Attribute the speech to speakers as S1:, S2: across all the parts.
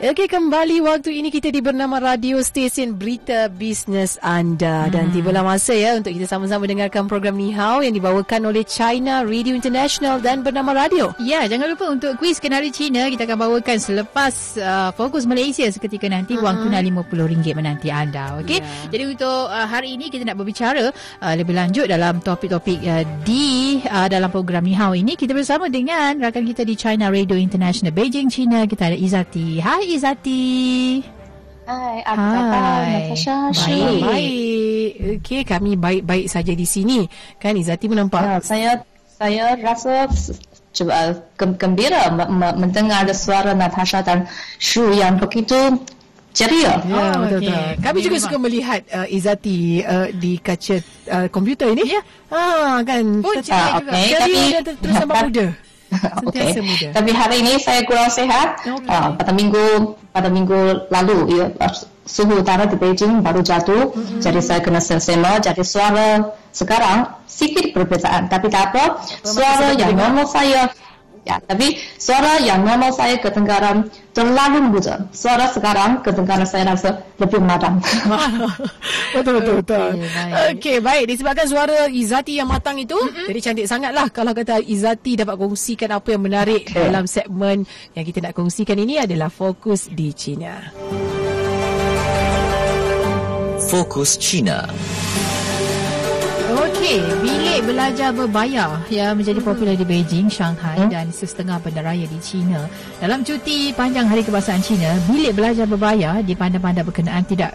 S1: Okey, kembali waktu ini kita di bernama Radio Stesen Berita Bisnes Anda. Hmm. Dan tibalah masa ya untuk kita sama-sama dengarkan program Ni Hao yang dibawakan oleh China Radio International dan bernama Radio.
S2: Ya, jangan lupa untuk kuis kenali China kita akan bawakan selepas uh, fokus Malaysia seketika nanti uh-huh. wang tunai RM50 menanti anda. Okey. Yeah. Jadi untuk uh, hari ini kita nak berbicara uh, lebih lanjut dalam topik-topik uh, di uh, dalam program Ni Hao ini kita bersama dengan rakan kita di China Radio International Beijing China kita ada Izati. Hai Izati.
S3: Hai, apa khabar Natasha?
S1: Baik. baik. Okey, kami baik-baik saja di sini. Kan Izati pun nampak.
S3: Ya, saya saya rasa cuba gembira mendengar suara Natasha dan Shu yang begitu ceria.
S1: Ya, oh, betul, okay. betul. Kami juga suka melihat uh, Izati uh, di kaca uh, komputer ini. Ya. Ah, kan.
S2: Oh, ceria juga.
S1: Okay, tapi, terus sama muda.
S3: okay. Tapi hari ini saya kurang sehat. Okay. Uh, pada minggu pada minggu lalu ya suhu udara di Beijing baru jatuh. Mm-hmm. Jadi saya kena sensema. Jadi suara sekarang sedikit perbezaan. Tapi tak apa. Suara yang normal saya Ya, tapi suara yang normal saya kedengaran terlalu muda. Suara sekarang kedengaran saya rasa lebih matang.
S1: betul betul betul. Okey, baik. Okay, baik. Disebabkan suara Izati yang matang itu, mm-hmm. jadi cantik sangatlah kalau kata Izati dapat kongsikan apa yang menarik okay. dalam segmen yang kita nak kongsikan ini adalah fokus di China.
S4: Fokus China.
S2: Okey, bilik belajar berbayar yang menjadi popular di Beijing, Shanghai hmm? dan setengah bandaraya di China. Dalam cuti panjang Hari Kebangsaan China, bilik belajar berbayar di pandai-pandai berkenaan tidak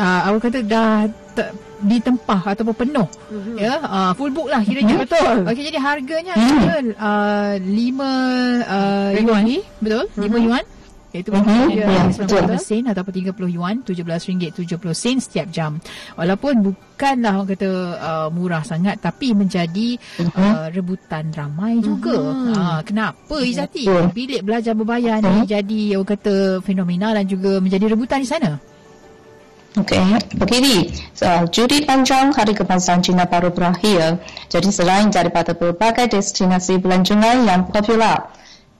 S2: uh, awak kata dah te- ditempah ataupun penuh. Mm-hmm. Ya, uh, full book lah kiranya.
S1: Mm-hmm. Betul.
S2: Okey, jadi harganya mm-hmm. uh, 5 uh, yuan. Betul? Mm-hmm. 5 yuan iaitu uh-huh. dia yeah, sen ataupun 30 yuan RM17.70 setiap jam walaupun bukanlah orang kata uh, murah sangat tapi menjadi uh-huh. uh, rebutan ramai uh-huh. juga uh, kenapa Izati uh-huh. bilik belajar berbayar uh-huh. ni jadi orang kata fenomena dan juga menjadi rebutan di sana
S3: Okey, begini. So, juri panjang Hari Kebangsaan Cina baru berakhir. Jadi selain daripada berbagai destinasi pelancongan yang popular,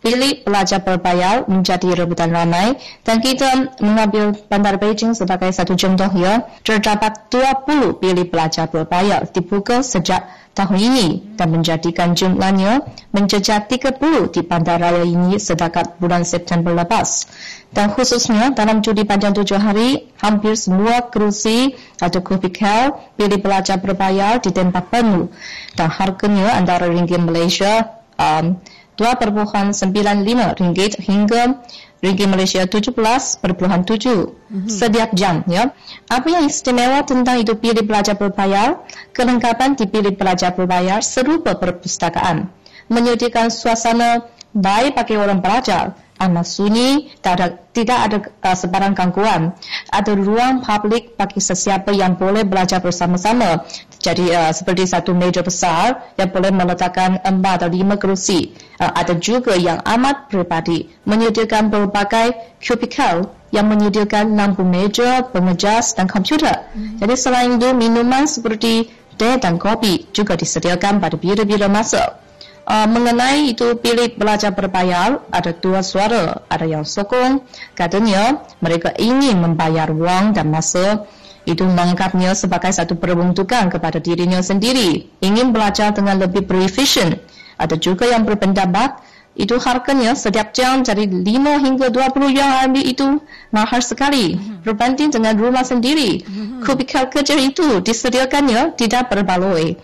S3: bilik pelajar berbayar menjadi rebutan ramai dan kita mengambil bandar Beijing sebagai satu contoh ya. Terdapat 20 bilik pelajar berbayar dibuka sejak tahun ini dan menjadikan jumlahnya menjejak 30 di bandar raya ini setakat bulan September lepas. Dan khususnya dalam judi panjang tujuh hari, hampir semua kerusi atau kubikel bilik pelajar berbayar di tempat penuh dan harganya antara ringgit Malaysia um, 2.95 ringgit hingga ringgit Malaysia 17.7 mm-hmm. setiap jam ya. Apa yang istimewa tentang itu pilih pelajar berbayar? Kelengkapan di pilih pelajar berbayar serupa perpustakaan. Menyediakan suasana baik bagi orang pelajar amat sunyi, tidak ada, tidak ada uh, sebarang gangguan. Ada ruang publik bagi sesiapa yang boleh belajar bersama-sama. Jadi uh, seperti satu meja besar yang boleh meletakkan empat atau lima kerusi. Uh, ada juga yang amat pribadi menyediakan berbagai cubicle yang menyediakan lampu meja, pengejas dan komputer. Hmm. Jadi selain itu minuman seperti teh dan kopi juga disediakan pada bila-bila masa. Uh, mengenai itu pilih belajar berbayar, ada dua suara. Ada yang sokong, katanya mereka ingin membayar wang dan masa. Itu menganggapnya sebagai satu peruntukan kepada dirinya sendiri. Ingin belajar dengan lebih berefisien. Ada juga yang berpendapat, itu harganya setiap jam dari 5 hingga 20 yang ambil itu mahal sekali. Mhm. Berbanding dengan rumah sendiri. Mhm. Kubikal kerja itu disediakannya tidak berbaloi.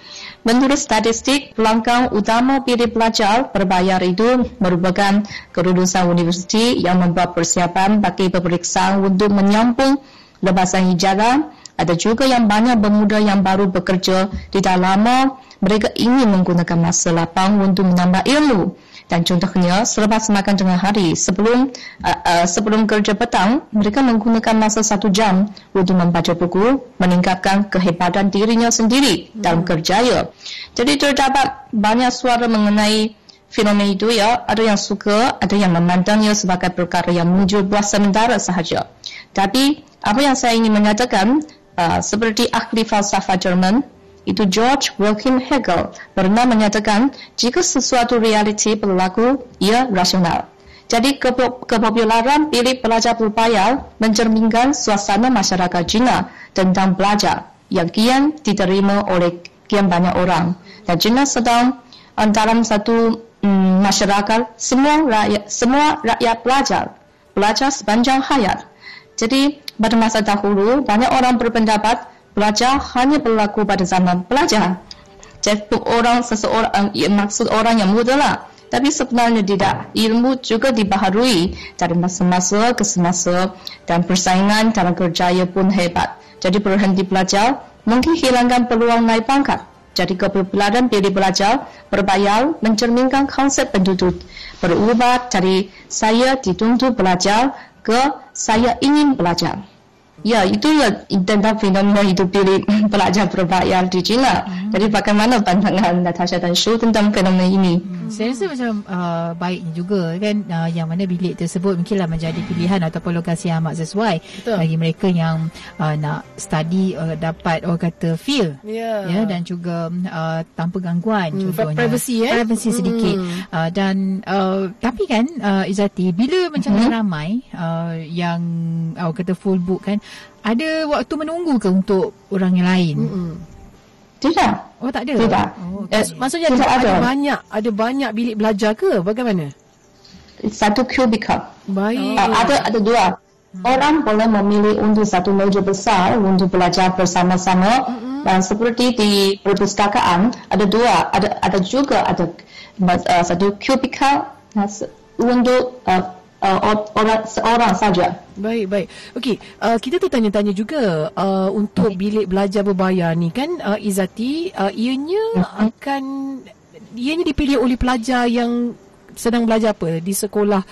S3: Menurut statistik, pelanggan utama pilih pelajar berbayar itu merupakan kelulusan universiti yang membuat persiapan bagi pemeriksaan untuk menyambung lepasan ijazah. Ada juga yang banyak pemuda yang baru bekerja tidak lama, mereka ingin menggunakan masa lapang untuk menambah ilmu dan contohnya selepas makan tengah hari sebelum uh, uh, sebelum kerja petang mereka menggunakan masa satu jam untuk membaca buku meningkatkan kehebatan dirinya sendiri hmm. dalam kerjaya jadi terdapat banyak suara mengenai fenomena itu ya, ada yang suka, ada yang memandangnya sebagai perkara yang muncul buah sementara sahaja. Tapi apa yang saya ingin menyatakan, uh, seperti ahli falsafah Jerman, itu George Wilhelm Hegel pernah menyatakan jika sesuatu realiti berlaku, ia rasional. Jadi kepopularan bilik pelajar berbayar mencerminkan suasana masyarakat China tentang belajar yang kian diterima oleh kian banyak orang. Dan China sedang dalam satu um, masyarakat semua rakyat semua rakyat belajar belajar sepanjang hayat. Jadi pada masa dahulu banyak orang berpendapat belajar hanya berlaku pada zaman belajar. Jadi orang seseorang ya, maksud orang yang muda lah. Tapi sebenarnya tidak. Ilmu juga dibaharui dari masa-masa ke semasa dan persaingan dalam kerjaya pun hebat. Jadi berhenti belajar mungkin hilangkan peluang naik pangkat. Jadi kepopularan pilih belajar berbayar mencerminkan konsep penduduk berubah dari saya dituntut belajar ke saya ingin belajar. Ya, itulah tentang fenomena hidup pilih pelajar berbayar di China. Hmm. Jadi bagaimana pandangan Natasha dan Shu tentang fenomena ini?
S2: Hmm. Saya rasa macam uh, baiknya juga kan uh, yang mana bilik tersebut mungkinlah menjadi pilihan ataupun lokasi yang amat sesuai Betul. bagi mereka yang uh, nak study uh, dapat orang kata feel yeah. ya dan juga uh, tanpa gangguan
S1: hmm, contohnya. Privacy eh?
S2: Privacy sedikit. Hmm. Uh, dan uh, tapi kan uh, Izati bila macam hmm. ramai uh, yang uh, kata full book kan ada waktu menunggu ke untuk orang yang lain? Mm-mm.
S3: Tidak.
S2: Oh tak ada.
S3: Tidak.
S1: Oh, okay. eh, Maksudnya tidak ada, ada banyak ada banyak bilik belajar ke? Bagaimana?
S3: Satu cubicle.
S1: Baik.
S3: Uh, ada ada dua. Hmm. Orang boleh memilih untuk satu meja besar untuk belajar bersama-sama mm-hmm. dan seperti di perpustakaan ada dua ada ada juga ada uh, satu cubicle uh, untuk uh, uh, orang seorang saja.
S1: Baik, baik. Okey, uh, kita tertanya-tanya juga uh, untuk bilik belajar berbayar ni kan uh, Izati, uh, ianya uh-huh. akan ianya dipilih oleh pelajar yang sedang belajar apa di sekolah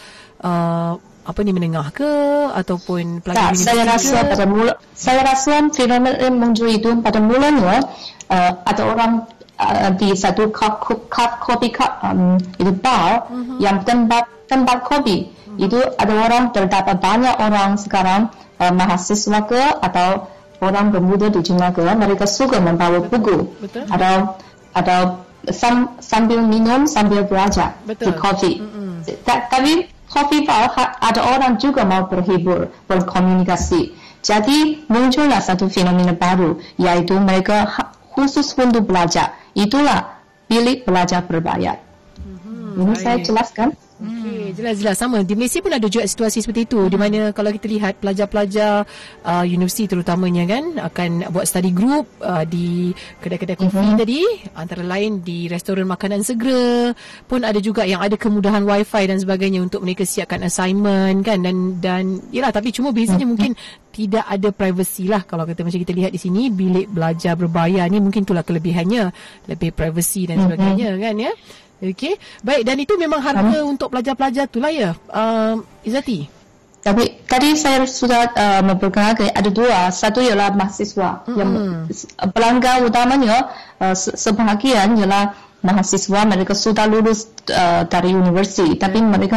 S1: uh, apa ni menengah ke ataupun pelajar
S3: tak, saya rasa ke? pada mula saya rasa fenomena muncul itu pada mulanya uh, ada orang uh, di satu cup, cup, kopi cup um, itu bar uh-huh. yang tempat tempat kopi itu ada orang terdapat banyak orang sekarang uh, mahasiswa ke atau orang pemuda di China ke mereka suka membawa buku Betul. atau atau sam, sambil minum sambil belajar Betul. di kopi. Mm-hmm. Tapi kopi bar ada orang juga mau berhibur berkomunikasi. Jadi muncullah satu fenomena baru yaitu mereka khusus untuk belajar. Itulah bilik belajar berbayar. Mm-hmm. Ini Baik. saya jelaskan.
S1: Okey, hmm. jelas-jelas sama. Di Malaysia pun ada juga situasi seperti itu hmm. di mana kalau kita lihat pelajar-pelajar uh, universiti terutamanya kan akan buat study group uh, di kedai-kedai kopi uh-huh. tadi antara lain di restoran makanan segera pun ada juga yang ada kemudahan wifi dan sebagainya untuk mereka siapkan assignment kan dan dan yalah tapi cuma bezanya uh-huh. mungkin tidak ada privacy lah kalau kita macam kita lihat di sini bilik belajar berbayar ni mungkin itulah kelebihannya lebih privacy dan sebagainya uh-huh. kan ya Okey. Baik dan itu memang harga hmm. untuk pelajar-pelajar tu lah ya. Um, Izati.
S3: Tapi tadi saya sudah uh, memperkenalkan ada dua. Satu ialah mahasiswa. Hmm. Yang pelanggan utamanya uh, sebahagian ialah mahasiswa mereka sudah lulus uh, dari universiti tapi hmm. mereka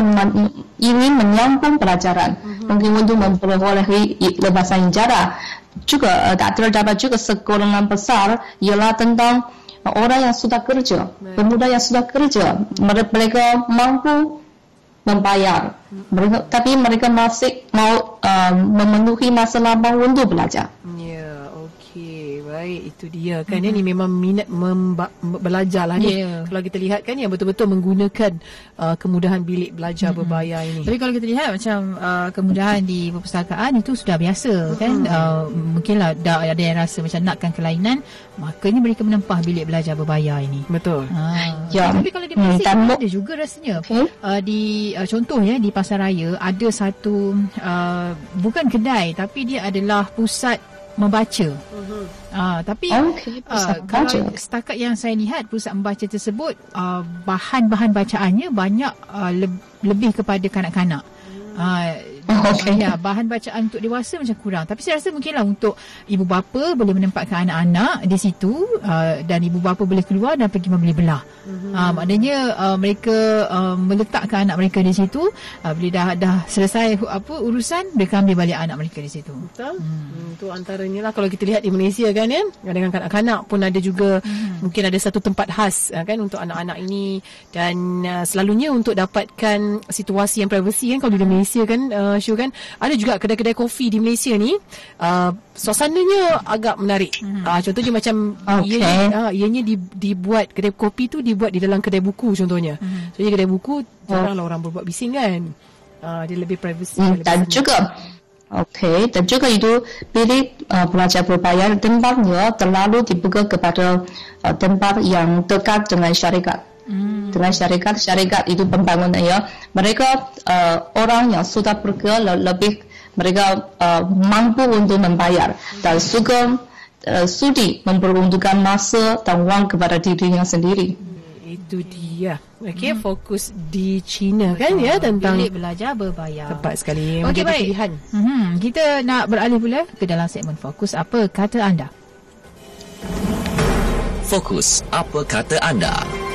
S3: ingin menyambung pelajaran hmm. mungkin untuk memperolehi lepasan ijazah juga uh, terdapat juga sekolah besar ialah tentang orang yang sudah kerja, pemuda yang sudah kerja, mereka mampu membayar, mereka, tapi mereka masih mau um, memenuhi masa lapang untuk belajar.
S1: Okey, baik itu dia kan. Mm-hmm. Ini memang minat memba- belajar lah ni. Yeah. Kalau kita lihat kan yang betul-betul menggunakan uh, kemudahan bilik belajar mm-hmm. berbayar ini.
S2: Tapi kalau kita lihat macam uh, kemudahan di perpustakaan itu sudah biasa mm-hmm. kan. Uh, mungkinlah dah ada yang rasa macam nakkan kelainan makanya mereka menempah bilik belajar berbayar ini.
S1: Betul. Ha.
S2: Ya. Tapi kalau di Malaysia hmm, ada juga rasanya. Hmm? Uh, di uh, contohnya di pasar raya ada satu uh, bukan kedai tapi dia adalah pusat membaca. Uh-huh. Uh, tapi okay, uh, kalau setakat yang saya lihat pusat membaca tersebut uh, bahan-bahan bacaannya banyak uh, le- lebih kepada kanak-kanak. Uh, Oh, okay. Ya, bahan bacaan untuk dewasa macam kurang. Tapi saya rasa mungkinlah untuk ibu bapa boleh menempatkan anak-anak di situ uh, dan ibu bapa boleh keluar dan pergi membeli belah. Mm-hmm. Uh, maknanya uh, mereka uh, meletakkan anak mereka di situ uh, bila dah dah selesai apa urusan mereka ambil balik anak mereka di situ.
S1: Betul. Hmm. Itu antaranya lah kalau kita lihat di Malaysia kan ya. Dengan kanak-kanak pun ada juga hmm. mungkin ada satu tempat khas kan untuk anak-anak ini dan uh, selalunya untuk dapatkan situasi yang privacy kan kalau di Malaysia kan uh, show kan ada juga kedai-kedai kopi di Malaysia ni uh, suasananya agak menarik. Hmm. Uh, contohnya macam okay. ianya, uh, ianya dibuat kedai kopi tu dibuat di dalam kedai buku contohnya. Hmm. So kedai buku jaranglah orang berbuat bising kan. Uh, dia lebih privacy.
S3: Hmm, dan lebih juga Okey, dan juga itu pilih uh, pelajar berbayar tempatnya terlalu dibuka kepada uh, tempat yang dekat dengan syarikat. Hmm. Dengan syarikat, syarikat itu pembangunan ya. Mereka uh, orang yang sudah pergi lebih mereka uh, mampu untuk membayar dan suka uh, sudi memperuntukkan masa dan wang kepada dirinya sendiri.
S1: Hmm, itu dia. Okey, hmm. fokus di China kan ya tentang
S2: Bilik belajar berbayar.
S1: Tepat sekali.
S2: Okey, baik. Pilihan. Hmm, kita nak beralih pula ke dalam segmen fokus. Apa kata anda?
S4: Fokus. Apa kata anda?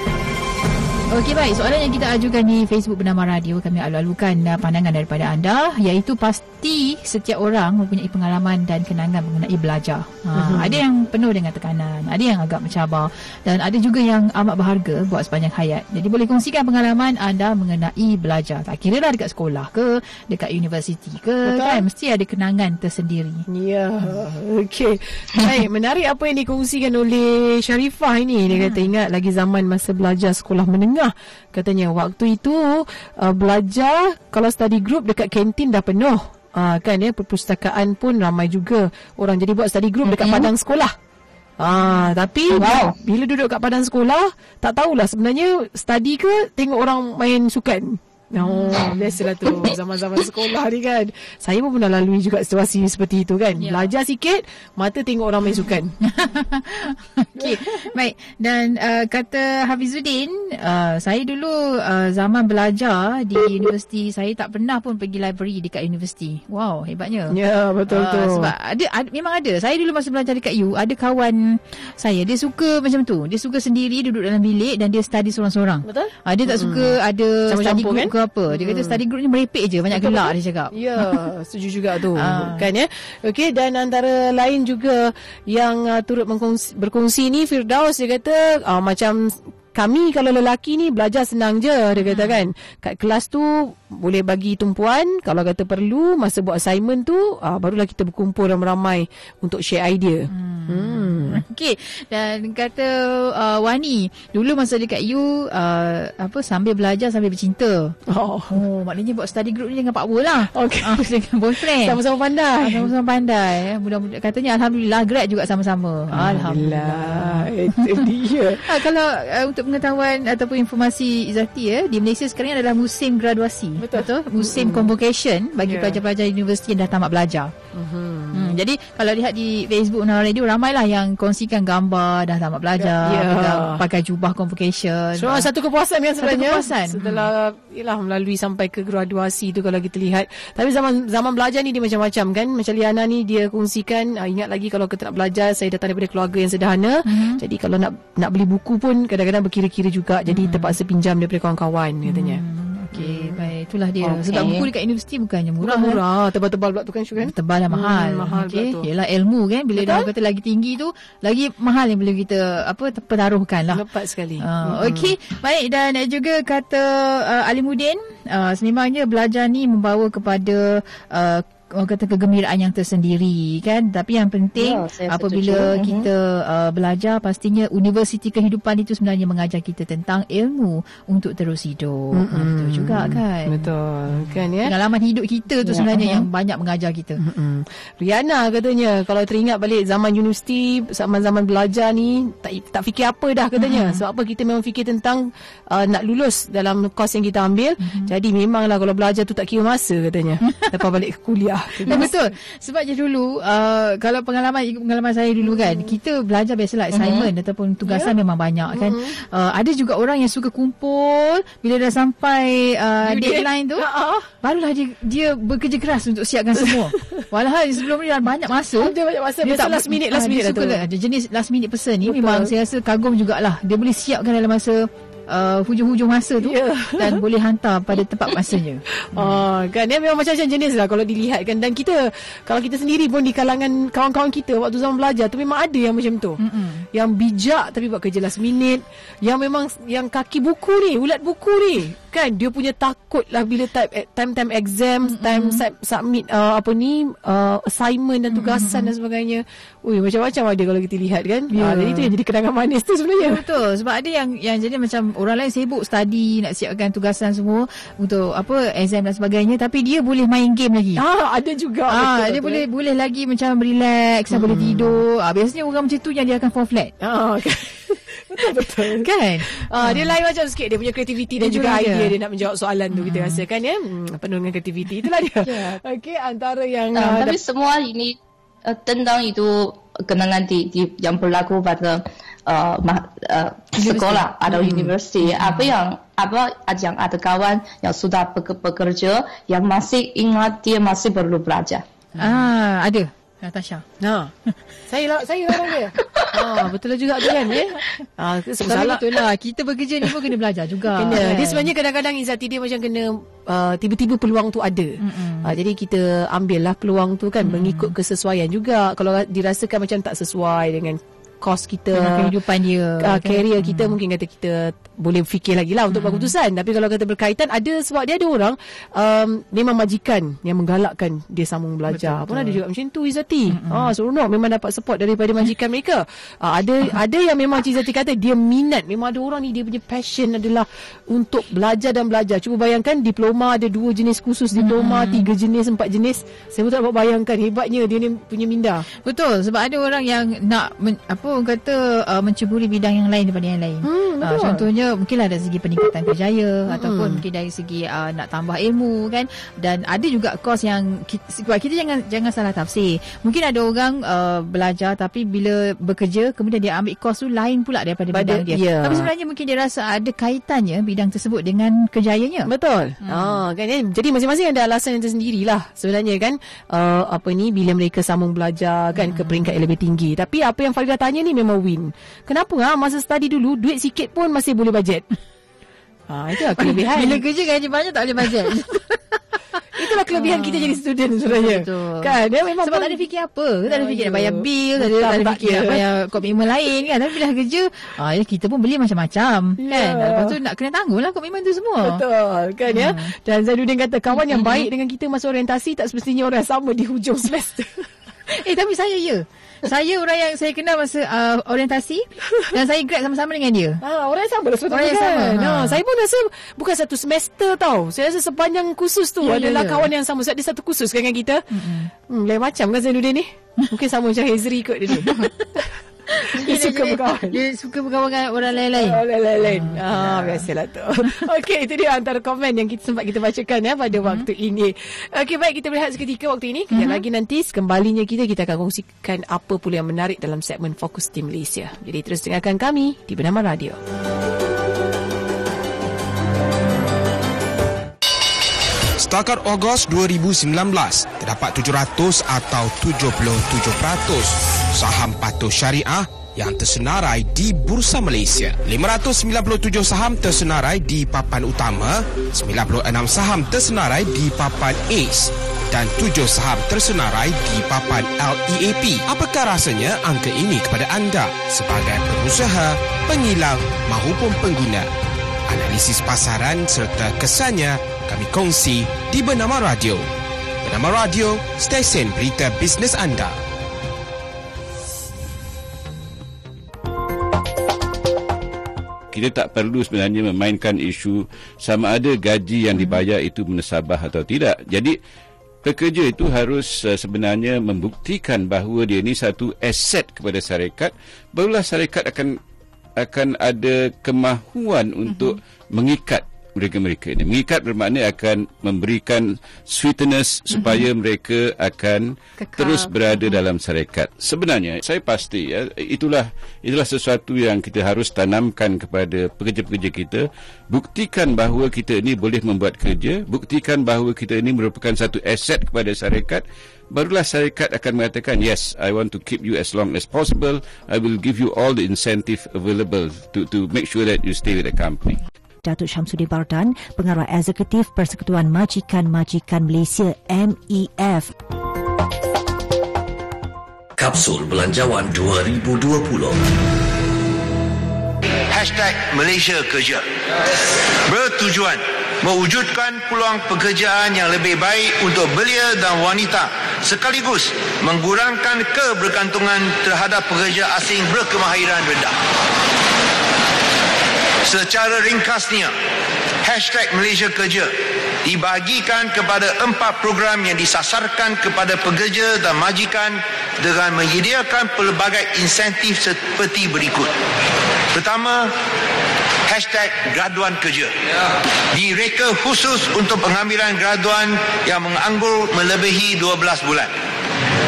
S2: Okey baik, soalan yang kita ajukan di Facebook Bernama Radio kami alu-alukan uh, pandangan daripada anda iaitu pasti setiap orang mempunyai pengalaman dan kenangan mengenai belajar. Ha, uh-huh. Ada yang penuh dengan tekanan, ada yang agak mencabar dan ada juga yang amat berharga buat sepanjang hayat. Jadi boleh kongsikan pengalaman anda mengenai belajar. Tak kira lah dekat sekolah ke, dekat universiti ke, Betul. kan mesti ada kenangan tersendiri.
S1: Ya, okey. Baik, menarik apa yang dikongsikan oleh Sharifah ini. Dia kata ingat lagi zaman masa belajar sekolah menengah tengah katanya waktu itu uh, belajar kalau study group dekat kantin dah penuh uh, kan ya perpustakaan pun ramai juga orang jadi buat study group dekat mm-hmm. padang sekolah Ah, tapi wow. bila duduk kat padang sekolah, tak tahulah sebenarnya study ke tengok orang main sukan. Oh, biasalah tu zaman-zaman sekolah ni kan. Saya pun pernah lalui juga situasi seperti itu kan. Ya. Belajar sikit, mata tengok orang main sukan.
S2: Okey, baik. Dan uh, kata Hafizuddin, uh, saya dulu uh, zaman belajar di universiti, saya tak pernah pun pergi library dekat universiti. Wow, hebatnya.
S1: Ya, betul uh, tu.
S2: Sebab ada, ada, memang ada. Saya dulu masa belajar dekat U, ada kawan saya, dia suka macam tu. Dia suka sendiri duduk dalam bilik dan dia study seorang-seorang. Betul. Uh, dia tak hmm. suka ada Sama study group kan? ke apa. Dia hmm. kata study group ni merepek je banyak gelak dia cakap.
S1: Ya, setuju juga tu. Ha. Kan ya. Okey dan antara lain juga yang uh, turut berkongsi ni Firdaus dia kata uh, macam kami kalau lelaki ni belajar senang je dia kata hmm. kan kat kelas tu boleh bagi tumpuan kalau kata perlu masa buat assignment tu uh, barulah kita berkumpul ramai-ramai untuk share idea hmm. hmm.
S2: okey dan kata uh, Wani dulu masa dekat you uh, apa sambil belajar sambil bercinta oh. oh maknanya buat study group ni dengan pak lah okey uh, dengan boyfriend
S1: sama-sama pandai
S2: uh, sama-sama pandai eh. mudah-mudahan katanya alhamdulillah grad juga sama-sama
S1: alhamdulillah, alhamdulillah. itu dia
S2: uh, kalau uh, untuk pengetahuan ataupun informasi Izati ya, di Malaysia sekarang adalah musim graduasi. Betul. Betul? Musim mm-hmm. convocation bagi yeah. pelajar-pelajar universiti yang dah tamat belajar. Mm-hmm. Hmm, jadi kalau lihat di Facebook Nara Radio ramailah yang kongsikan gambar dah tamat belajar, yeah. pakai jubah convocation.
S1: So, satu kepuasan kan sebenarnya.
S2: Satu kepuasan.
S1: Setelah hmm. ialah melalui sampai ke graduasi tu kalau kita lihat. Tapi zaman zaman belajar ni dia macam-macam kan. Macam Liana ni dia kongsikan uh, ingat lagi kalau kita nak belajar saya datang daripada keluarga yang sederhana. Mm-hmm. Jadi kalau nak nak beli buku pun kadang-kadang berkira-kira juga. Jadi mm-hmm. terpaksa pinjam daripada kawan-kawan katanya. Mm-hmm.
S2: Okey, hmm. baik. Itulah dia. Okay. Sebab buku dekat universiti bukannya murah.
S1: Murah, eh? tebal-tebal pula tu kan Syukan.
S2: Tebal dan mahal. Hmm, mahal okay. tu. Yalah ilmu kan bila Betul? dia kata lagi tinggi tu, lagi mahal yang boleh kita apa pertaruhkan lah.
S1: Lepas sekali. Uh,
S2: hmm. Okey, baik dan juga kata uh, Alimuddin, uh, sememangnya belajar ni membawa kepada uh, orang kata kegembiraan yang tersendiri kan tapi yang penting ya, apabila setuju. Mhm. kita uh, belajar pastinya universiti kehidupan itu sebenarnya mengajar kita tentang ilmu untuk terus hidup mm-hmm. betul juga kan
S1: betul kan ya
S2: pengalaman hidup kita tu ya, sebenarnya uh-huh. yang banyak mengajar kita
S1: mm-hmm. Riana katanya kalau teringat balik zaman universiti zaman-zaman belajar ni tak tak fikir apa dah katanya mm-hmm. sebab apa kita memang fikir tentang uh, nak lulus dalam kos yang kita ambil mm-hmm. jadi memanglah kalau belajar tu tak kira masa katanya lepas balik ke kuliah
S2: Ya, betul. Sebab je dulu uh, kalau pengalaman pengalaman saya dulu kan, kita belajar biasalah assignment uh-huh. ataupun tugasan yeah. memang banyak kan. Uh-huh. Uh, ada juga orang yang suka kumpul bila dah sampai uh, deadline tu, uh-huh. barulah dia dia bekerja keras untuk siapkan semua. Walhal sebelum ni dah banyak masa.
S1: Dia banyak masa. Dia tak last minute last minute
S2: uh, dia suka jenis last minute person ni Betul. memang saya rasa kagum jugalah. Dia boleh siapkan dalam masa uh, hujung-hujung masa tu yeah. dan boleh hantar pada tempat masanya.
S1: Oh, kan dia memang macam-macam jenis lah kalau dilihat kan dan kita kalau kita sendiri pun di kalangan kawan-kawan kita waktu zaman belajar tu memang ada yang macam tu. Mm-mm. Yang bijak tapi buat kerja last minute, yang memang yang kaki buku ni, ulat buku ni kan dia punya takut lah bila time eh, time time exam mm-hmm. time submit uh, apa ni uh, assignment dan tugasan mm-hmm. dan sebagainya ui macam-macam ada kalau kita lihat kan yeah. uh, jadi itu yang jadi kenangan manis tu sebenarnya
S2: betul sebab ada yang yang jadi macam orang lain sibuk study nak siapkan tugasan semua untuk apa exam dan sebagainya tapi dia boleh main game lagi
S1: ah ada juga
S2: ah betul, dia betul. boleh boleh lagi macam relax mm. boleh tidur ah biasanya orang macam tu yang dia akan fall flat ah okay.
S1: Betul-betul. Kan? Uh, Dia lain macam sikit. Dia punya kreativiti Dan juga idea dia. dia Nak menjawab soalan tu hmm. Kita rasakan ya? Hmm, Penuh dengan kreativiti Itulah dia. Yeah. Okay Antara yang
S3: uh, uh, Tapi semua ini uh, Tentang itu Kenangan di, di Yang berlaku pada uh, ma, uh, Sekolah Atau hmm. universiti. Hmm. Apa yang Apa yang ada kawan Yang sudah bekerja Yang masih ingat Dia masih perlu belajar.
S2: Ah, ada Natasha.
S1: Ha. saya lah, saya orang dia. Ha, betul lah juga tu kan eh.
S2: Ha, salah betul lah. Kita bekerja ni pun kena belajar juga.
S1: Kena. Kan? Dia sebenarnya kadang-kadang Izzati dia macam kena uh, tiba-tiba peluang tu ada. Ha, jadi kita ambil lah peluang tu kan Mm-mm. mengikut kesesuaian juga. Kalau dirasakan macam tak sesuai dengan kos kita
S2: dengan kehidupan dia
S1: uh, career hmm. kita mungkin kata kita boleh fikir lagi lah untuk hmm. buat keputusan. Tapi kalau kata berkaitan ada sebab dia ada orang um, memang majikan yang menggalakkan dia sambung belajar. Betul, pun ada juga macam tu Izzati. Hmm. ah, seronok memang dapat support daripada majikan mereka. Uh, ada ada yang memang Izzati kata dia minat. Memang ada orang ni dia punya passion adalah untuk belajar dan belajar. Cuba bayangkan diploma ada dua jenis khusus diploma hmm. tiga jenis empat jenis. Saya pun tak dapat bayangkan hebatnya dia ni punya minda.
S2: Betul. Sebab ada orang yang nak men, apa orang kata uh, menceburi bidang yang lain daripada yang lain. Hmm, uh, contohnya mungkinlah dari segi peningkatan kerjaya hmm. ataupun mungkin dari segi uh, nak tambah ilmu kan dan ada juga kos yang kita, sebab kita jangan jangan salah tafsir. Mungkin ada orang uh, belajar tapi bila bekerja kemudian dia ambil kos tu lain pula daripada Pada, bidang dia. Yeah. Tapi sebenarnya mungkin dia rasa ada kaitannya bidang tersebut dengan kerjayanya.
S1: Betul. Hmm. Oh, kan eh? jadi masing-masing ada alasan yang tersendirilah sebenarnya kan uh, apa ni bila mereka sambung belajar kan hmm. ke peringkat yang lebih tinggi. Tapi apa yang Farida tanya ni memang win. Kenapa ha? masa study dulu duit sikit pun masih boleh bajet.
S2: Ha, itu lah kelebihan.
S1: Bila kerja gaji banyak tak boleh bajet. Itulah kelebihan kita jadi student sebenarnya. Kan dia memang
S2: sebab pun, tak ada fikir apa. Tak ada fikir nak bayar bil, tak ada, tak ada fikir nak bayar komitmen lain kan. Tapi bila kerja, ah ya kita pun beli macam-macam yeah. kan. Lepas tu nak kena tangguhlah komitmen tu semua.
S1: Betul kan ya. Hmm. Dan Zainuddin kata kawan yang baik dengan kita masa orientasi tak semestinya orang sama di hujung semester.
S2: eh tapi saya ya saya orang yang saya kenal masa uh, orientasi dan saya grad sama-sama dengan dia.
S1: Ha, orang yang sama lah Orang yang sama. Ha. Ha. Saya pun rasa bukan satu semester tau. Saya rasa sepanjang kursus tu ya, ya adalah ya, ya. kawan yang sama. Sebab dia satu kursus kan dengan kita. Mm-hmm. Hmm, lain macam kan Zainuddin ni? Mungkin sama macam Hezri kot dia ni.
S2: dia suka berkawan. Dia suka berkawan dengan orang lain-lain.
S1: Orang lain-lain. Ah, ah biasalah tu. Okey, itu dia antara komen yang kita sempat kita bacakan ya pada hmm waktu ini. Okey, baik kita berehat seketika waktu ini. Kejap hmm lagi nanti kembalinya kita kita akan kongsikan apa pula yang menarik dalam segmen Fokus Tim Malaysia. Jadi terus dengarkan kami di Bernama Radio.
S5: Setakat Ogos 2019, terdapat 700 atau 77% saham patuh syariah yang tersenarai di Bursa Malaysia. 597 saham tersenarai di papan utama, 96 saham tersenarai di papan ACE dan 7 saham tersenarai di papan LEAP. Apakah rasanya angka ini kepada anda sebagai pengusaha, pengilang maupun pengguna? Analisis pasaran serta kesannya kami kongsi di Bernama Radio. Bernama Radio, stesen berita bisnes anda.
S6: kita tak perlu sebenarnya memainkan isu sama ada gaji yang dibayar itu menasabah atau tidak. Jadi pekerja itu harus uh, sebenarnya membuktikan bahawa dia ini satu aset kepada syarikat barulah syarikat akan akan ada kemahuan untuk uh-huh. mengikat mereka-mereka ini. Mengikat bermakna akan memberikan sweetness mm-hmm. supaya mereka akan Kekal. terus berada mm-hmm. dalam syarikat. Sebenarnya saya pasti ya itulah itulah sesuatu yang kita harus tanamkan kepada pekerja-pekerja kita. Buktikan bahawa kita ini boleh membuat kerja, buktikan bahawa kita ini merupakan satu aset kepada syarikat barulah syarikat akan mengatakan yes I want to keep you as long as possible I will give you all the incentive available to to make sure that you stay with the company
S7: Datuk Syamsuddin Bardan, Pengarah Eksekutif Persekutuan Majikan-Majikan Malaysia MEF.
S4: Kapsul Belanjawan 2020
S8: Hashtag Malaysia Kerja Bertujuan mewujudkan peluang pekerjaan yang lebih baik untuk belia dan wanita sekaligus mengurangkan kebergantungan terhadap pekerja asing berkemahiran rendah. Secara ringkasnya, hashtag Malaysia Kerja dibagikan kepada empat program yang disasarkan kepada pekerja dan majikan dengan menyediakan pelbagai insentif seperti berikut. Pertama, hashtag graduan kerja. Direka khusus untuk pengambilan graduan yang menganggur melebihi 12 bulan.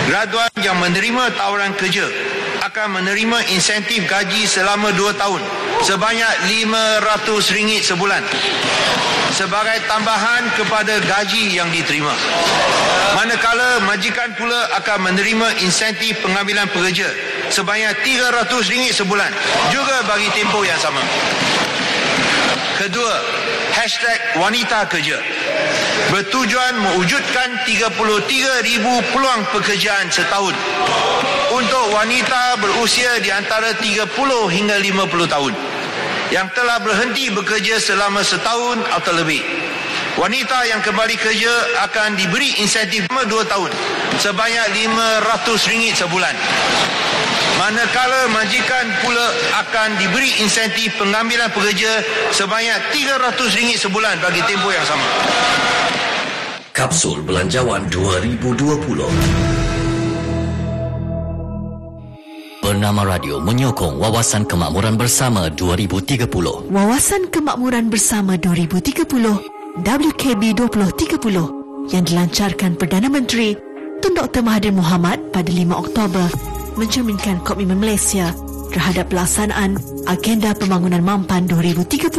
S8: Graduan yang menerima tawaran kerja akan menerima insentif gaji selama 2 tahun sebanyak RM500 sebulan sebagai tambahan kepada gaji yang diterima. Manakala majikan pula akan menerima insentif pengambilan pekerja sebanyak RM300 sebulan juga bagi tempoh yang sama. Kedua, hashtag wanita kerja. Bertujuan mewujudkan 33 ribu peluang pekerjaan setahun untuk wanita berusia di antara 30 hingga 50 tahun yang telah berhenti bekerja selama setahun atau lebih. Wanita yang kembali kerja akan diberi insentif selama 2 tahun sebanyak RM500 sebulan manakala majikan pula akan diberi insentif pengambilan pekerja sebanyak RM300 sebulan bagi tempoh yang sama.
S4: Kapsul Belanjawan 2020 Bernama Radio menyokong Wawasan Kemakmuran Bersama 2030.
S7: Wawasan Kemakmuran Bersama 2030 WKB 2030 yang dilancarkan Perdana Menteri Tun Dr. Mahathir Mohamad pada 5 Oktober mencerminkan komitmen Malaysia terhadap pelaksanaan Agenda Pembangunan Mampan 2030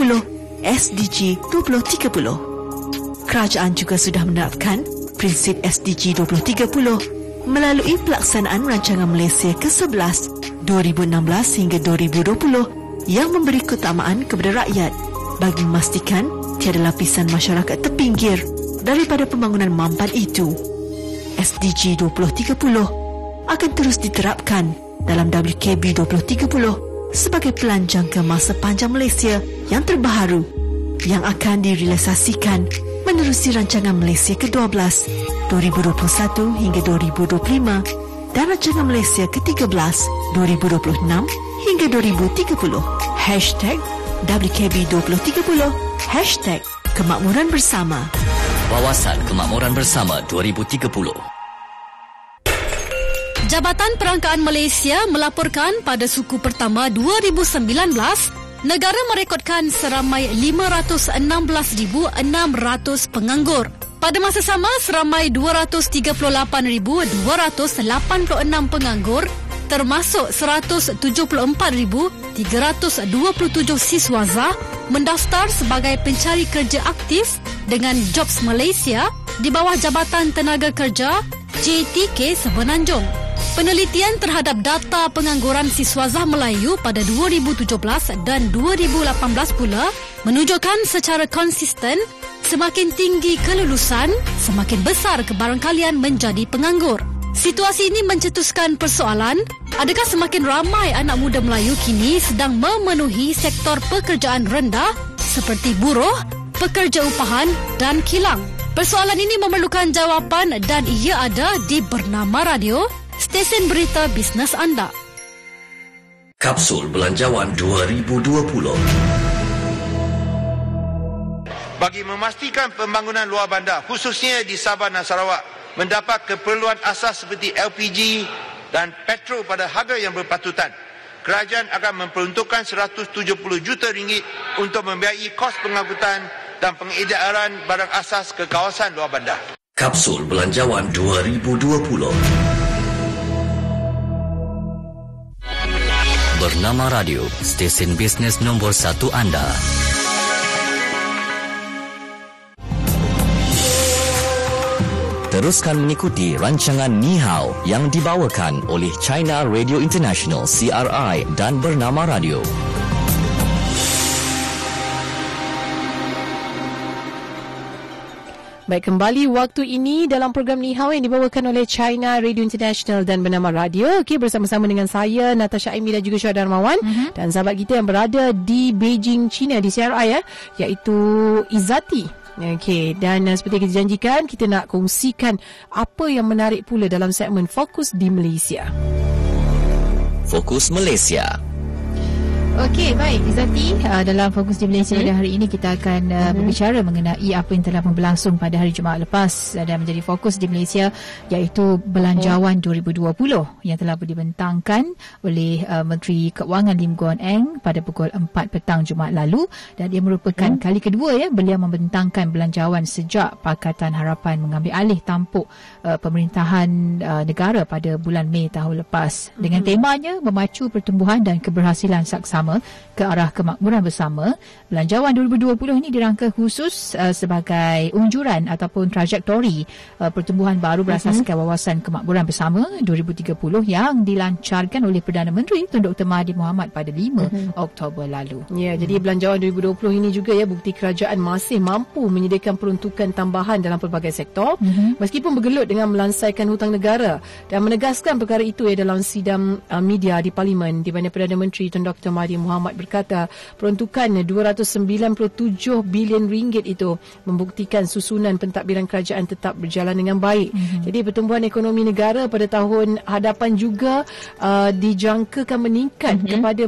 S7: SDG 2030. Kerajaan juga sudah menerapkan prinsip SDG 2030 melalui pelaksanaan Rancangan Malaysia ke-11 2016 hingga 2020 yang memberi keutamaan kepada rakyat bagi memastikan tiada lapisan masyarakat terpinggir daripada pembangunan mampan itu. SDG 2030 akan terus diterapkan dalam WKB 2030 sebagai pelan jangka masa panjang Malaysia yang terbaru yang akan direalisasikan menerusi rancangan Malaysia ke-12 2021 hingga 2025 dan rancangan Malaysia ke-13 2026 hingga 2030. Hashtag WKB 2030 Hashtag Kemakmuran Bersama
S4: Wawasan Kemakmuran Bersama 2030
S9: Jabatan Perangkaan Malaysia melaporkan pada suku pertama 2019 negara merekodkan seramai 516,600 penganggur. Pada masa sama, seramai 238,286 penganggur termasuk 174,327 siswaza mendaftar sebagai pencari kerja aktif dengan Jobs Malaysia di bawah Jabatan Tenaga Kerja JTK Semenanjung. Penelitian terhadap data pengangguran siswazah Melayu pada 2017 dan 2018 pula menunjukkan secara konsisten semakin tinggi kelulusan, semakin besar kebarangkalian menjadi penganggur. Situasi ini mencetuskan persoalan, adakah semakin ramai anak muda Melayu kini sedang memenuhi sektor pekerjaan rendah seperti buruh, pekerja upahan dan kilang? Persoalan ini memerlukan jawapan dan ia ada di Bernama Radio stesen berita bisnes anda.
S4: Kapsul Belanjawan 2020
S8: Bagi memastikan pembangunan luar bandar, khususnya di Sabah dan Sarawak, mendapat keperluan asas seperti LPG dan petrol pada harga yang berpatutan, kerajaan akan memperuntukkan 170 juta ringgit untuk membiayai kos pengangkutan dan pengedaran barang asas ke kawasan luar bandar.
S4: Kapsul Belanjawan 2020 Bernama Radio, stesen bisnes nombor satu anda. Teruskan mengikuti rancangan Ni Hao yang dibawakan oleh China Radio International CRI dan Bernama Radio.
S1: Baik, kembali waktu ini dalam program Ni Hao yang dibawakan oleh China Radio International dan bernama Radio. Okey, bersama-sama dengan saya, Natasha Aimi dan juga Syah Darmawan. Uh-huh. Dan sahabat kita yang berada di Beijing, China, di CRI ya, iaitu Izati. Okey, dan uh, seperti kita janjikan, kita nak kongsikan apa yang menarik pula dalam segmen Fokus di Malaysia.
S4: Fokus Malaysia.
S2: Okey, baik. Izati, uh, dalam fokus di Malaysia pada hmm. hari ini kita akan uh, hmm. berbicara mengenai apa yang telah berlangsung pada hari Jumaat lepas uh, dan menjadi fokus di Malaysia iaitu Belanjawan hmm. 2020 yang telah dibentangkan oleh uh, Menteri Keuangan Lim Guan Eng pada pukul 4 petang Jumaat lalu dan ia merupakan hmm. kali kedua ya beliau membentangkan belanjawan sejak Pakatan Harapan mengambil alih tampuk uh, pemerintahan uh, negara pada bulan Mei tahun lepas dengan hmm. temanya memacu pertumbuhan dan keberhasilan saksama bersama ke arah kemakmuran bersama. Belanjawan 2020 ini dirangka khusus uh, sebagai unjuran ataupun trajektori uh, pertumbuhan baru berasaskan uh-huh. wawasan kemakmuran bersama 2030 yang dilancarkan oleh Perdana Menteri Tun Dr. Mahathir Mohamad pada 5 uh-huh. Mhm. Oktober lalu.
S1: Ya, uh-huh. jadi belanjawan 2020 ini juga ya bukti kerajaan masih mampu menyediakan peruntukan tambahan dalam pelbagai sektor uh-huh. meskipun bergelut dengan melansaikan hutang negara dan menegaskan perkara itu ya dalam sidang uh, media di parlimen di mana Perdana Menteri Tun Dr. Mahathir Muhammad berkata peruntukan 297 bilion ringgit itu membuktikan susunan pentadbiran kerajaan tetap berjalan dengan baik. Mm-hmm. Jadi pertumbuhan ekonomi negara pada tahun hadapan juga uh, dijangkakan meningkat mm-hmm. kepada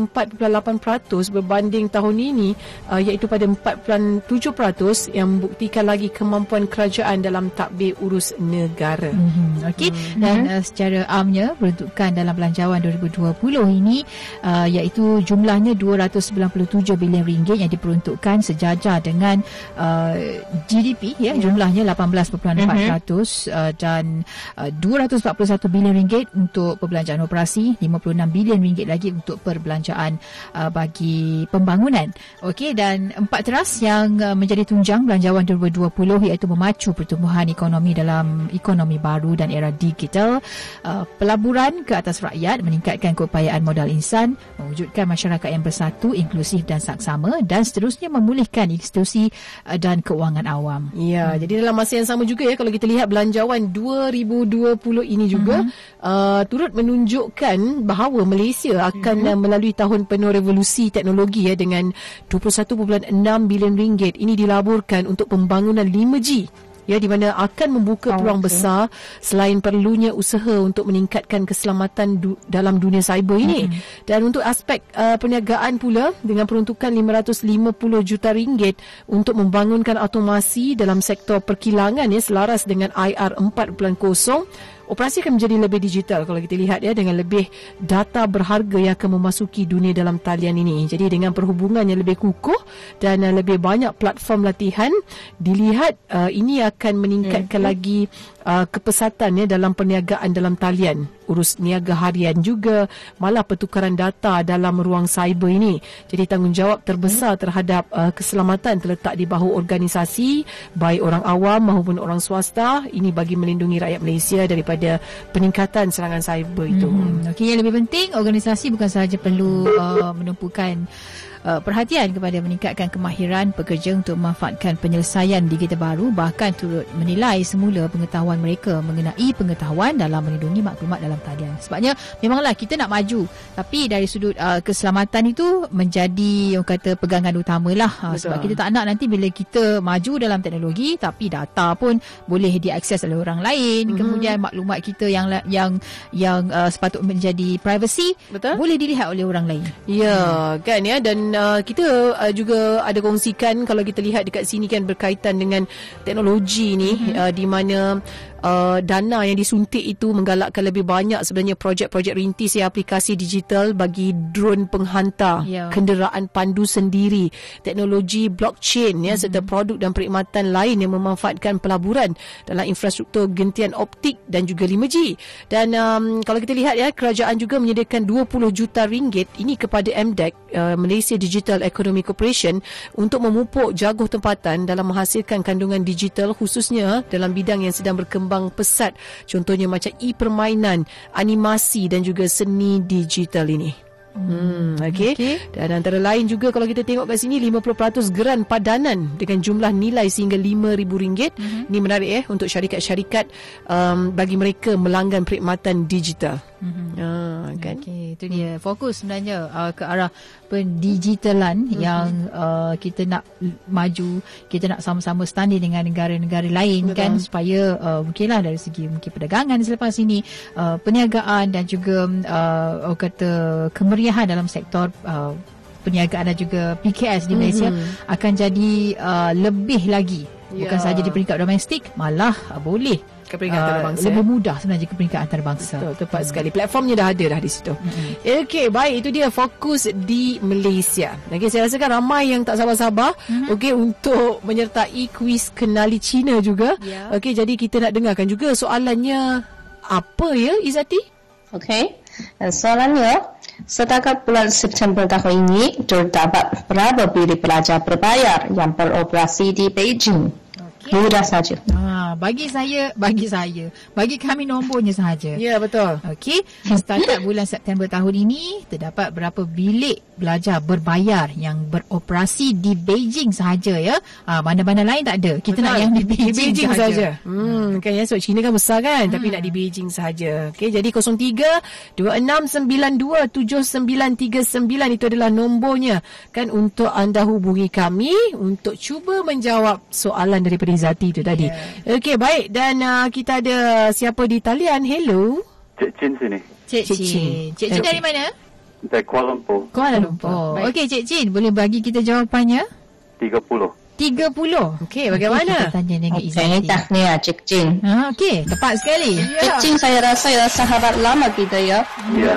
S1: 4.8% berbanding tahun ini uh, iaitu pada 4.7% yang membuktikan lagi kemampuan kerajaan dalam takbir urus negara.
S2: Mm-hmm. Okey mm-hmm. dan uh, secara amnya peruntukan dalam belanjawan 2020 ini uh, iaitu jumlah jumlahnya 297 bilion ringgit yang diperuntukkan sejajar dengan uh, GDP ya jumlahnya 18.4% uh-huh. uh, dan uh, 241 bilion ringgit untuk perbelanjaan operasi 56 bilion ringgit lagi untuk perbelanjaan uh, bagi pembangunan. Okey dan empat teras yang uh, menjadi tunjang belanjawan 2020 iaitu memacu pertumbuhan ekonomi dalam ekonomi baru dan era digital. Uh, pelaburan ke atas rakyat meningkatkan keupayaan modal insan mewujudkan masyarakat masyarakat yang bersatu, inklusif dan saksama dan seterusnya memulihkan institusi uh, dan keuangan awam.
S1: Ya, hmm. jadi dalam masa yang sama juga ya kalau kita lihat belanjawan 2020 ini juga uh-huh. uh, turut menunjukkan bahawa Malaysia akan uh-huh. melalui tahun penuh revolusi teknologi ya dengan 21.6 bilion ringgit ini dilaburkan untuk pembangunan 5G ya di mana akan membuka oh, peluang okay. besar selain perlunya usaha untuk meningkatkan keselamatan du- dalam dunia cyber ini mm-hmm. dan untuk aspek uh, perniagaan pula dengan peruntukan 550 juta ringgit untuk membangunkan automasi dalam sektor perkilangan ya selaras dengan IR 4.0 operasi akan menjadi lebih digital kalau kita lihat ya dengan lebih data berharga yang akan memasuki dunia dalam talian ini. Jadi dengan perhubungan yang lebih kukuh dan uh, lebih banyak platform latihan dilihat uh, ini akan meningkatkan hmm. lagi uh, kepesatan ya dalam perniagaan dalam talian. Urus niaga harian juga malah pertukaran data dalam ruang cyber ini. Jadi tanggungjawab terbesar terhadap uh, keselamatan terletak di bahu organisasi baik orang awam maupun orang swasta. Ini bagi melindungi rakyat Malaysia daripada peningkatan serangan cyber itu.
S2: Hmm. okey yang lebih penting organisasi bukan sahaja perlu uh, menumpukan uh, perhatian kepada meningkatkan kemahiran pekerja untuk memanfaatkan penyelesaian digital baru bahkan turut menilai semula pengetahuan mereka mengenai pengetahuan dalam melindungi maklumat dalam talian. Sebabnya memanglah kita nak maju tapi dari sudut uh, keselamatan itu menjadi yang kata pegangan utamalah uh, sebab kita tak nak nanti bila kita maju dalam teknologi tapi data pun boleh diakses oleh orang lain mm-hmm. kemudian maklumat kita yang yang yang uh, sepatutnya menjadi privacy Betul? boleh dilihat oleh orang lain.
S1: Ya hmm. kan ya dan uh, kita uh, juga ada kongsikan kalau kita lihat dekat sini kan berkaitan dengan teknologi ni mm-hmm. uh, di mana uh, dana yang disuntik itu menggalakkan lebih banyak sebenarnya projek-projek rintis ya aplikasi digital bagi drone penghantar
S2: Ya.
S1: kenderaan pandu sendiri teknologi blockchain ya serta produk dan perkhidmatan lain yang memanfaatkan pelaburan dalam infrastruktur gentian optik dan juga 5G dan um, kalau kita lihat ya kerajaan juga menyediakan 20 juta ringgit ini kepada MDEC uh, Malaysia Digital Economy Corporation untuk memupuk jaguh tempatan dalam menghasilkan kandungan digital khususnya dalam bidang yang sedang berkembang pesat contohnya macam e-permainan animasi dan juga seni digital ini Hmm, okay. okay. Dan antara lain juga kalau kita tengok kat sini 50% geran padanan dengan jumlah nilai sehingga RM5,000. Mm-hmm. Ini menarik eh untuk syarikat-syarikat um, bagi mereka melanggan perkhidmatan digital. Mm-hmm. Ah, kan?
S2: Okey, itu dia fokus sebenarnya uh, ke arah pendigitalan mm-hmm. yang uh, kita nak maju, kita nak sama-sama standing dengan negara-negara lain
S1: Betul.
S2: kan supaya uh, mungkinlah dari segi mungkin perdagangan selepas ini, uh, perniagaan dan juga uh, orang kata kemeriahan dalam sektor uh, perniagaan dan juga PKS di Malaysia mm-hmm. akan jadi uh, lebih lagi bukan
S1: Ya.
S2: sahaja di peringkat domestik malah uh, boleh
S1: Ke peringkat antarabangsa,
S2: lebih
S1: eh?
S2: mudah sebenarnya ke peringkat antarabangsa.
S1: Betul, tepat sekali. Platformnya dah ada dah di situ. Mm-hmm. Okey, baik. Itu dia fokus di Malaysia. Okey, saya rasakan ramai yang tak sabar-sabar mm-hmm. okey untuk menyertai kuis kenali Cina juga.
S2: Ya.
S1: Okey, jadi kita nak dengarkan juga soalannya apa ya Izati?
S3: Okey. Dan soalannya, setakat bulan September tahun ini terdapat berapa bilik pelajar berbayar yang beroperasi di Beijing? Okay. Mudah saja.
S2: Ha, bagi saya, bagi saya, bagi kami nombornya sahaja.
S1: Ya, betul.
S2: Okey, setakat bulan September tahun ini terdapat berapa bilik belajar berbayar yang beroperasi di Beijing sahaja ya. Ha, mana-mana lain tak ada. Kita nak yang di Beijing,
S1: di Beijing
S2: sahaja.
S1: saja. Hmm, kan ya sebab China kan besar kan hmm. tapi nak di Beijing saja. Okey, jadi 03 2692 7939 itu adalah nombornya kan untuk anda hubungi kami untuk cuba menjawab soalan daripada Zati itu tadi. Yeah. Okey, baik dan uh, kita ada siapa di talian. Hello.
S10: Cik Chin sini.
S2: Cik
S1: Cik
S2: Chin.
S1: Chin.
S2: Cik Chin dari mana?
S10: Dari Kuala Lumpur.
S2: Kuala Lumpur. Okey Cik Chin, boleh bagi kita jawapannya?
S10: 30.
S2: 30.
S1: Okey, bagaimana?
S2: Kita tanya dengan
S3: Okey,
S2: Izzati.
S3: tahniah Cik Jin.
S2: Ha, okey, tepat sekali.
S3: Cik Jin saya rasa ya sahabat lama kita ya.
S10: Ya.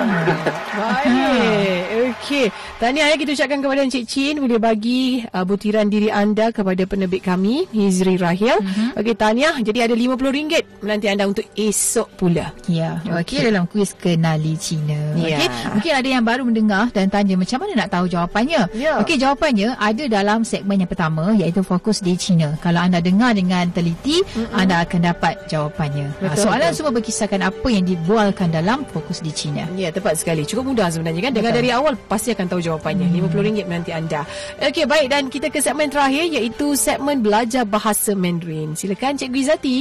S1: Baik. Okey. Tahniah ya kita ucapkan kepada Encik Chin boleh bagi uh, butiran diri anda kepada penerbit kami Hizri Rahil. Mm-hmm. Okey, tahniah. Jadi ada RM50 menanti anda untuk esok pula.
S2: Ya, okey okay, dalam kuis kenali Cina.
S1: Ya.
S2: Okey, mungkin ada yang baru mendengar dan tanya macam mana nak tahu jawapannya.
S1: Ya.
S2: Okey, jawapannya ada dalam segmen yang pertama iaitu fokus di Cina. Kalau anda dengar dengan teliti, Mm-mm. anda akan dapat jawapannya. Ha,
S1: Betul,
S2: soalan
S1: betul.
S2: semua berkisahkan apa yang dibualkan dalam fokus di Cina.
S1: Ya, tepat sekali. Cukup mudah sebenarnya kan. Dengar
S2: Betul.
S1: dari awal pasti akan tahu jawapannya.
S2: Hmm.
S1: RM50 menanti anda. Okey, baik dan kita ke segmen terakhir iaitu segmen belajar bahasa Mandarin. Silakan Cikgu Izzati.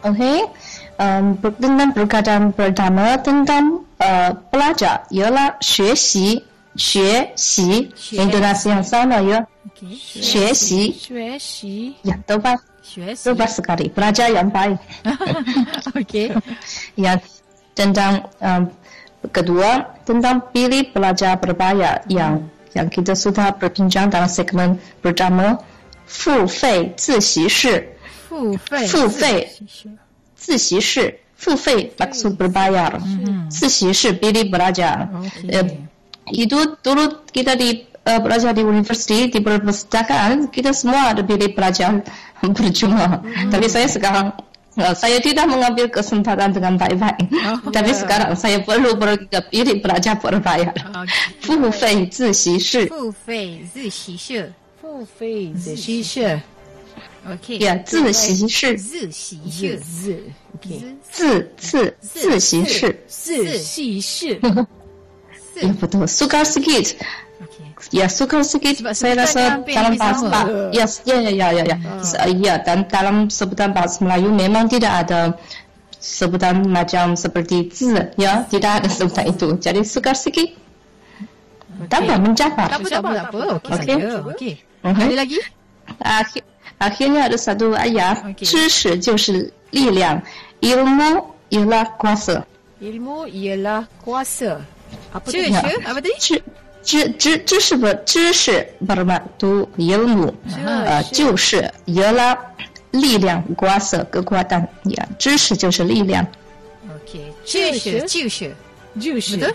S3: Okey. Um, ber- dengan perkataan pertama tentang uh, pelajar ialah 学习学习 intonasi yang sama ya
S2: Okey.
S3: 学习
S1: Xue Xi.
S3: ya tepat
S2: Xue
S3: tepat sekali pelajar yang baik
S2: Okey.
S3: yang tentang um, kedua tentang bilik belajar berbayar yang yang kita sudah berbincang dalam segmen pertama 付费自习室
S2: 付费。
S3: 付费自习室付费 maksud berbayar自习室 bilik belajar
S2: Okey.
S3: Eh, itu dulu kita di uh, belajar di universiti di perpustakaan kita semua ada bilik belajar berjumlah tapi saya sekarang uh, 哦，少爷，对待我们比格生怕让这个白白，特别是搞让少爷不露不露个，有的不拉家不露白了。付费自习室，
S2: 付费自习室，
S1: 付费自习室
S2: ，OK，
S3: 呀，自习室，
S2: 自习室，
S3: 自自自习室，
S1: 自习室，
S3: 呵呵，也不
S2: 多，Sugar Skit。
S3: Ya, sukar sikit
S2: Sebab
S3: saya
S2: sebutan
S3: rasa
S2: hampir
S3: dalam
S2: hampir
S3: bahasa
S2: sama.
S3: yes, ya, ya, ya, ya, ya. Uh. ya, dan dalam sebutan bahasa Melayu memang tidak ada sebutan macam seperti zi, ya, tidak ada sebutan itu. Jadi sukar sikit. Tak apa, mencapai.
S2: Tak apa, tak apa, tak apa. Okey
S3: Okey.
S2: saja. Okey.
S3: Mhm.
S2: Ada lagi?
S3: Akhir, akhirnya ada satu ayat,
S2: Okey.
S3: 知识就是力量，ilmu ialah kuasa.
S1: Ilmu ialah kuasa. Apa tu?
S2: Cia,
S3: Ya.
S2: cia. Apa tadi?
S3: 知知知知识不知识 bermakna ilmu，呃，就是 ialah 力量，kuasa kekuatan ya，知识就是力量，
S2: Okey. 就是就是
S1: 就是，
S2: betul？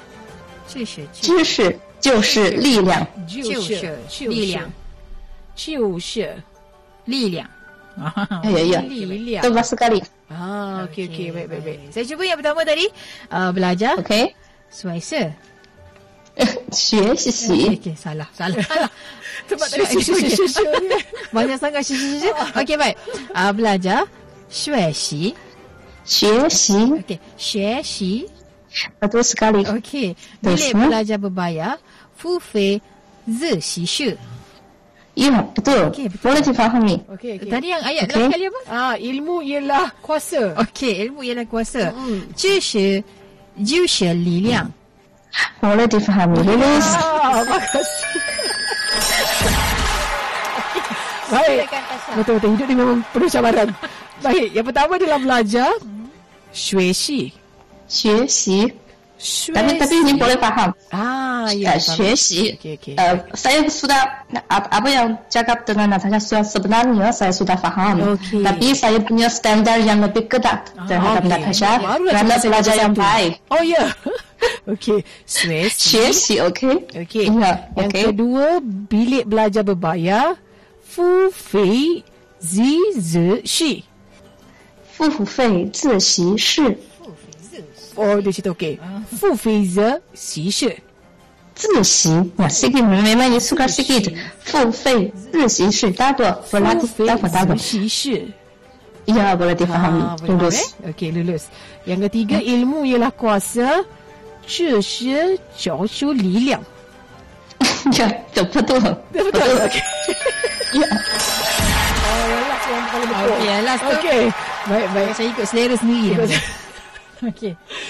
S2: 就是
S3: 知识就是力量。
S2: 就是力量，
S1: 就是
S2: 力量。
S3: Ya ya ya.
S1: 力量
S3: Betul sekali.
S1: Ah, okey okey baik baik baik.
S2: Saya cuba yang pertama tadi uh, belajar
S3: OK，
S2: suaisa.
S3: 学习
S2: Okey, okey, salah, salah. salah.
S1: Tempat tadi shu shu shu shu ni.
S2: Banyak sangat shu shu shu. Okey, baik. Uh, belajar 学习.
S3: 学习
S2: Okey, 学习.
S3: betul sekali.
S2: Okey,
S3: Terus,
S2: bilik
S3: hmm?
S2: belajar berbayar 付费自习室.
S3: Ya betul.
S2: Okey, betul.
S3: Boleh difahami.
S1: Okey okey.
S2: Tadi yang ayat
S3: Okey.
S2: okay. kali apa?
S1: Ah, ilmu ialah kuasa.
S2: Okey, ilmu ialah kuasa. 知识就是力量。
S3: Boleh difahami.
S1: Ah, makasih. Baik. Betul betul hidup ni memang penuh cabaran. Baik, yang pertama adalah belajar Shueshi.
S3: 学 tapi tapi ini boleh faham.
S1: Ah, ya.
S3: Belajar. Uh,
S1: okay, okay.
S3: uh, saya sudah apa yang cakap dengan Natasha sebenarnya saya sudah faham.
S1: Okay.
S3: Tapi saya punya standar yang lebih ketat ah, terhadap
S1: okay.
S3: Natasha.
S1: Karena lah
S3: belajar yang
S1: itu.
S3: baik.
S1: Oh ya. Yeah. okay.
S3: Suasih. Suasih. Okay.
S1: Okay.
S3: Yeah,
S1: yang
S3: okay.
S1: kedua bilik belajar berbayar. Fu fei zi zi shi.
S3: Fu fei zi shi shi. 室
S1: Oh, dia cerita okey. Fu Fei Zi Xi Shi.
S3: 自习ya sedikit memang ini suka sedikit 付费自习室 dapat berlatih
S1: Fu Fei
S3: dapat dapat
S1: Zi Xi Shi.
S3: ya boleh difahami
S1: Ah, boleh
S3: lulus
S1: eh? Okey, lulus. Yang ketiga, ilmu ialah kuasa. 这是教出力量。
S3: ya betul betul
S1: Betul. Okey.
S3: ya
S1: Oh, yang last yang paling betul.
S2: Okey, yang last tu.
S1: Okey. Baik, baik.
S2: Saya ikut selera sendiri. Okey.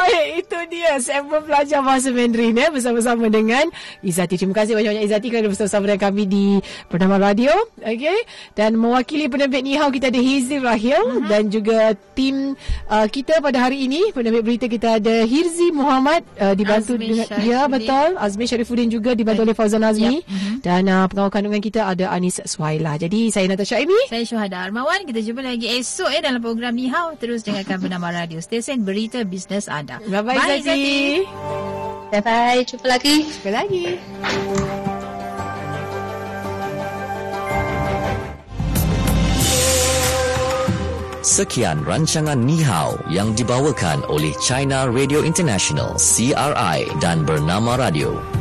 S1: Baik, itu dia sampel pelajar bahasa Mandarin ya bersama-sama dengan Izati. Terima kasih banyak-banyak Izati kerana bersama-sama dengan kami di Bernama Radio. Okey. Dan mewakili penerbit Nihau kita ada Hizri Rahil uh-huh. dan juga tim uh, kita pada hari ini penerbit berita kita ada Hirzi Muhammad uh, dibantu
S2: Azmi
S1: dengan
S2: Syarifuddin.
S1: ya betul Azmi Syarifuddin juga dibantu oleh Fauzan Azmi
S2: Yep. Mhm.
S1: dan uh, pengawal kandungan kita ada Anis Suhaila. Jadi saya Natasha Amy.
S2: Saya Syuhada Armawan. Kita jumpa lagi esok ya dalam program Ni Hao. Terus dengarkan bernama Radio Stesen Berita Bisnes Anda.
S1: Bye-bye Izati.
S3: bye bye jumpa lagi
S1: Jumpa lagi.
S4: Sekian rancangan Nihao yang dibawakan oleh China Radio International CRI dan Bernama Radio.